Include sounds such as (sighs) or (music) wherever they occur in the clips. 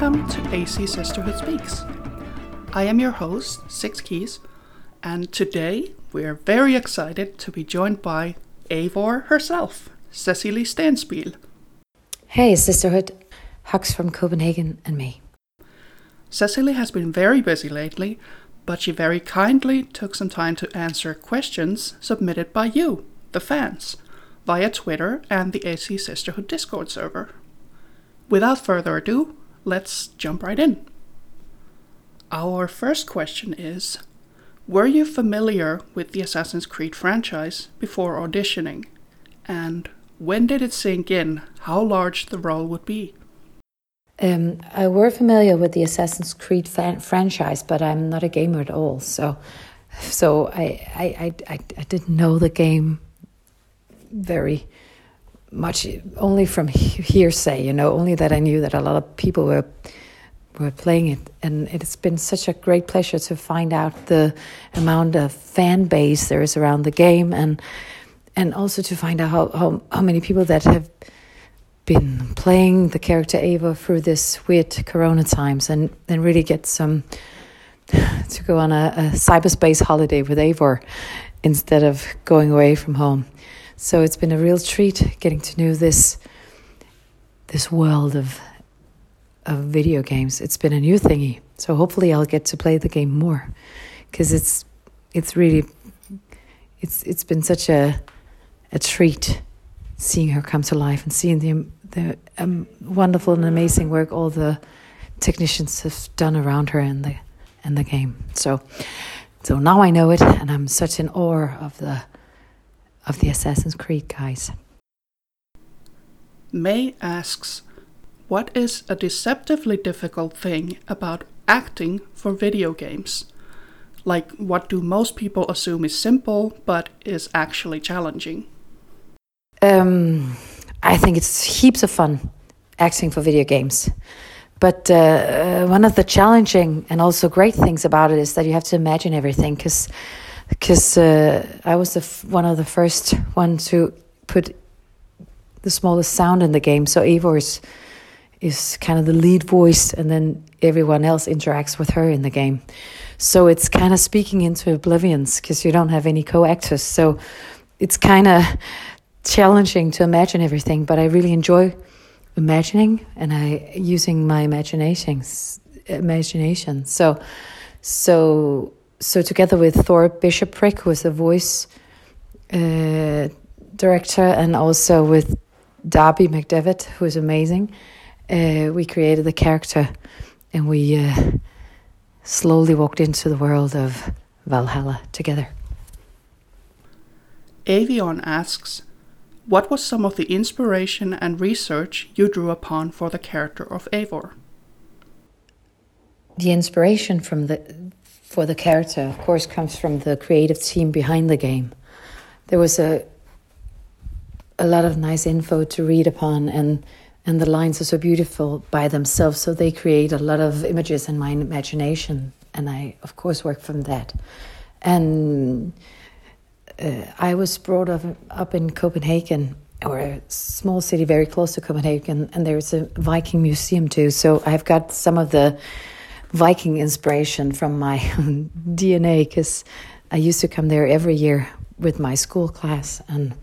Welcome to AC Sisterhood Speaks. I am your host, Six Keys, and today we're very excited to be joined by Eivor herself, Cecilie Stenspil. Hey, Sisterhood. Hugs from Copenhagen and me. Cecily has been very busy lately, but she very kindly took some time to answer questions submitted by you, the fans, via Twitter and the AC Sisterhood Discord server. Without further ado, let's jump right in. Our first question is Were you familiar with the Assassin's Creed franchise before auditioning? And when did it sink in how large the role would be? Um, I were familiar with the Assassin's Creed fan- franchise, but I'm not a gamer at all. So, so I, I, I, I didn't know the game very much, only from hearsay. You know, only that I knew that a lot of people were were playing it, and it's been such a great pleasure to find out the amount of fan base there is around the game, and and also to find out how how, how many people that have been playing the character Eivor through this weird corona times and, and really get some (sighs) to go on a, a cyberspace holiday with Eivor instead of going away from home. So it's been a real treat getting to know this this world of of video games. It's been a new thingy. So hopefully I'll get to play the game more because it's it's really it's it's been such a a treat seeing her come to life and seeing the the um, wonderful and amazing work all the technicians have done around her in the in the game. So so now I know it, and I'm such in awe of the of the Assassin's Creed guys. May asks, "What is a deceptively difficult thing about acting for video games? Like, what do most people assume is simple but is actually challenging?" Um, I think it's heaps of fun acting for video games. But uh, uh, one of the challenging and also great things about it is that you have to imagine everything because because uh, I was f- one of the first ones to put the smallest sound in the game. So Eivor is, is kind of the lead voice, and then everyone else interacts with her in the game. So it's kind of speaking into oblivions because you don't have any co actors. So it's kind of challenging to imagine everything, but I really enjoy imagining and I using my imaginations imagination. So so so together with Thor Bishopric, who is the voice uh, director, and also with Darby McDevitt, who is amazing, uh, we created the character and we uh, slowly walked into the world of Valhalla together. Avion asks, what was some of the inspiration and research you drew upon for the character of Eivor? The inspiration from the for the character, of course, comes from the creative team behind the game. There was a a lot of nice info to read upon, and and the lines are so beautiful by themselves. So they create a lot of images in my imagination, and I, of course, work from that. And uh, I was brought up, up in Copenhagen, or a small city very close to Copenhagen, and there's a Viking museum too. So I've got some of the Viking inspiration from my (laughs) DNA because I used to come there every year with my school class, and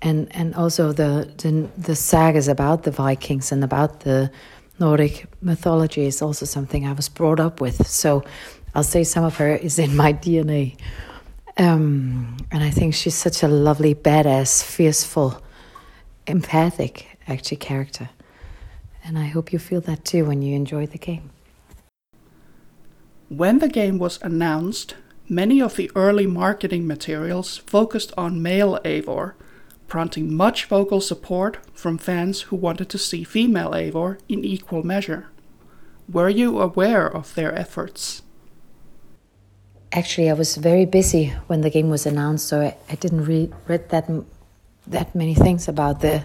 and and also the the, the sagas about the Vikings and about the Nordic mythology is also something I was brought up with. So I'll say some of her is in my (laughs) DNA. Um, and I think she's such a lovely, badass, fierceful, empathic, actually, character. And I hope you feel that too when you enjoy the game. When the game was announced, many of the early marketing materials focused on male Eivor, prompting much vocal support from fans who wanted to see female Eivor in equal measure. Were you aware of their efforts? Actually, I was very busy when the game was announced, so I, I didn't read read that that many things about the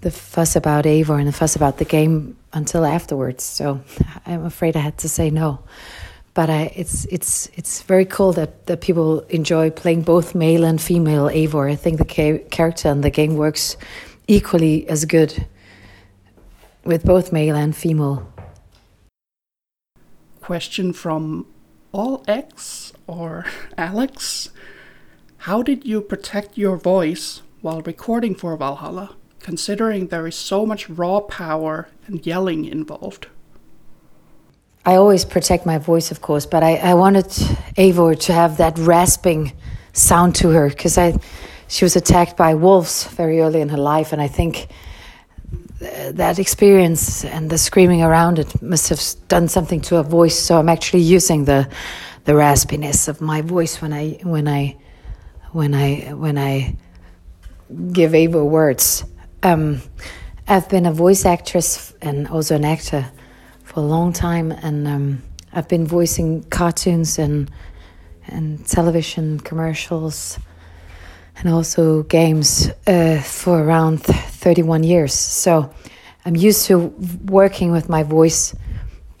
the fuss about Eivor and the fuss about the game until afterwards. So (laughs) I'm afraid I had to say no. But I, it's it's it's very cool that, that people enjoy playing both male and female Eivor. I think the ca- character and the game works equally as good with both male and female. Question from All X or (laughs) Alex. How did you protect your voice while recording for Valhalla, considering there is so much raw power and yelling involved? I always protect my voice, of course, but I, I wanted Eivor to have that rasping sound to her because I she was attacked by wolves very early in her life, and I think that experience and the screaming around it must have done something to her voice. So I'm actually using the the raspiness of my voice when I when I when I when I give Eivor words. Um, I've been a voice actress and also an actor for a long time, and um, I've been voicing cartoons and and television commercials and also games uh, for around 31 years. So I'm used to working with my voice.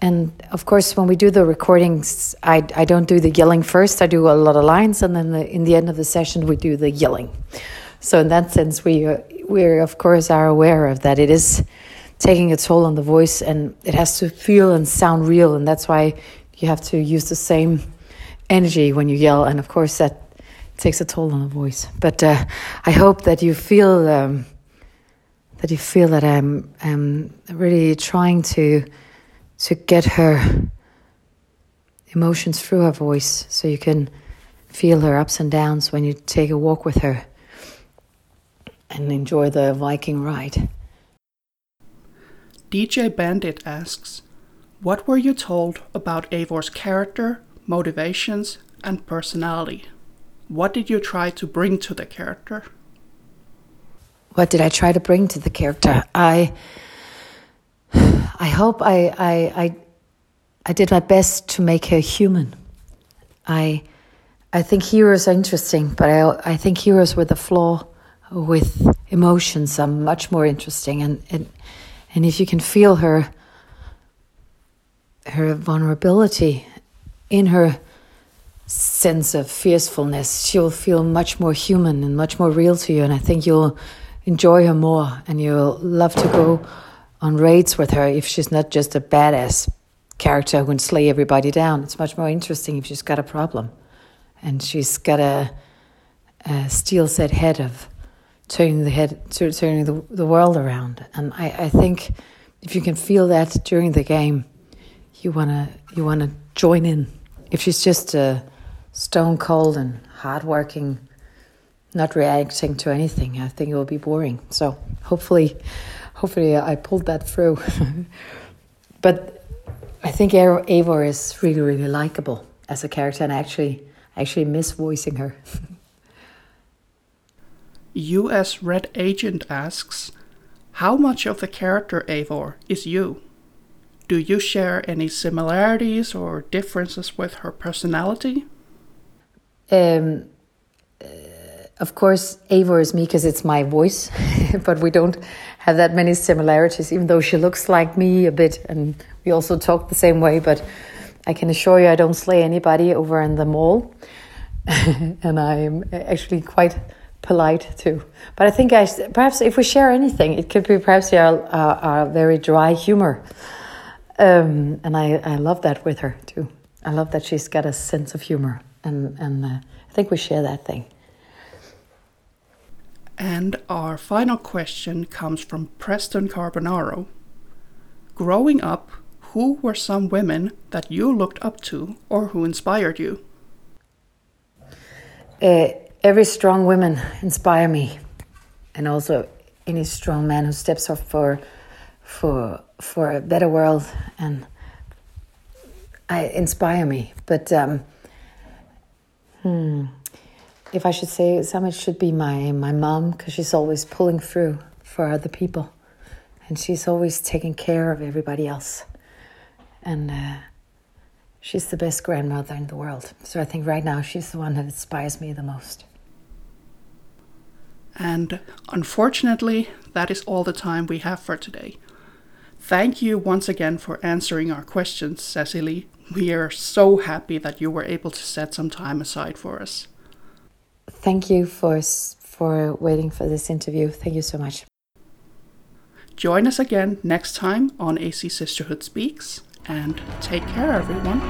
And of course, when we do the recordings, I, I don't do the yelling first. I do a lot of lines, and then the, in the end of the session, we do the yelling. So in that sense, we uh, we of course are aware of that. It is taking a toll on the voice, and it has to feel and sound real, and that's why you have to use the same energy when you yell. And of course, that takes a toll on the voice. But uh, I hope that you feel um, that you feel that I'm I'm really trying to to get her emotions through her voice, so you can feel her ups and downs when you take a walk with her and enjoy the Viking ride. DJ Bandit asks, What were you told about Eivor's character, motivations, and personality? What did you try to bring to the character? What did I try to bring to the character? I I hope I I I, I did my best to make her human. I I think heroes are interesting, but I I think heroes with a flaw, with emotions, are much more interesting. And and, and if you can feel her her vulnerability in her sense of fiercefulness, she'll feel much more human and much more real to you. And I think you'll enjoy her more and you'll love to go on raids with her if she's not just a badass character who can slay everybody down. It's much more interesting if she's got a problem and she's got a, a steel set head of turning the head turning the, the world around. And I, I think if you can feel that during the game, you wanna you wanna join in. If she's just a stone cold and hardworking, not reacting to anything, I think it will be boring. So hopefully, hopefully I pulled that through. (laughs) but I think Eivor is really, really likable as a character, and I actually, actually miss voicing her. (laughs) U.S. Red Agent asks, "How much of the character Eivor is you? Do you share any similarities or differences with her personality?" Um, uh, of course, Eivor is me because it's my voice, (laughs) but we don't have that many similarities, even though she looks like me a bit, and we also talk the same way. But I can assure you, I don't slay anybody over in the mall, (laughs) and I'm actually quite polite too. But I think I, perhaps if we share anything, it could be perhaps our, our, our very dry humor. Um, and I, I love that with her too. I love that she's got a sense of humor and and uh, I think we share that thing. And our final question comes from Preston Carbonaro. Growing up, who were some women that you looked up to or who inspired you? Uh, every strong woman inspire me, and also any strong man who steps up for for for a better world and I inspire me. But um, Hmm. If I should say some, it should be my my mom because she's always pulling through for other people, and she's always taking care of everybody else, and uh, she's the best grandmother in the world. So I think right now she's the one that inspires me the most. And unfortunately, that is all the time we have for today. Thank you once again for answering our questions, Cecilie. We are so happy that you were able to set some time aside for us. Thank you for for waiting for this interview. Thank you so much. Join us again next time on AC Sisterhood Speaks, and take care, everyone.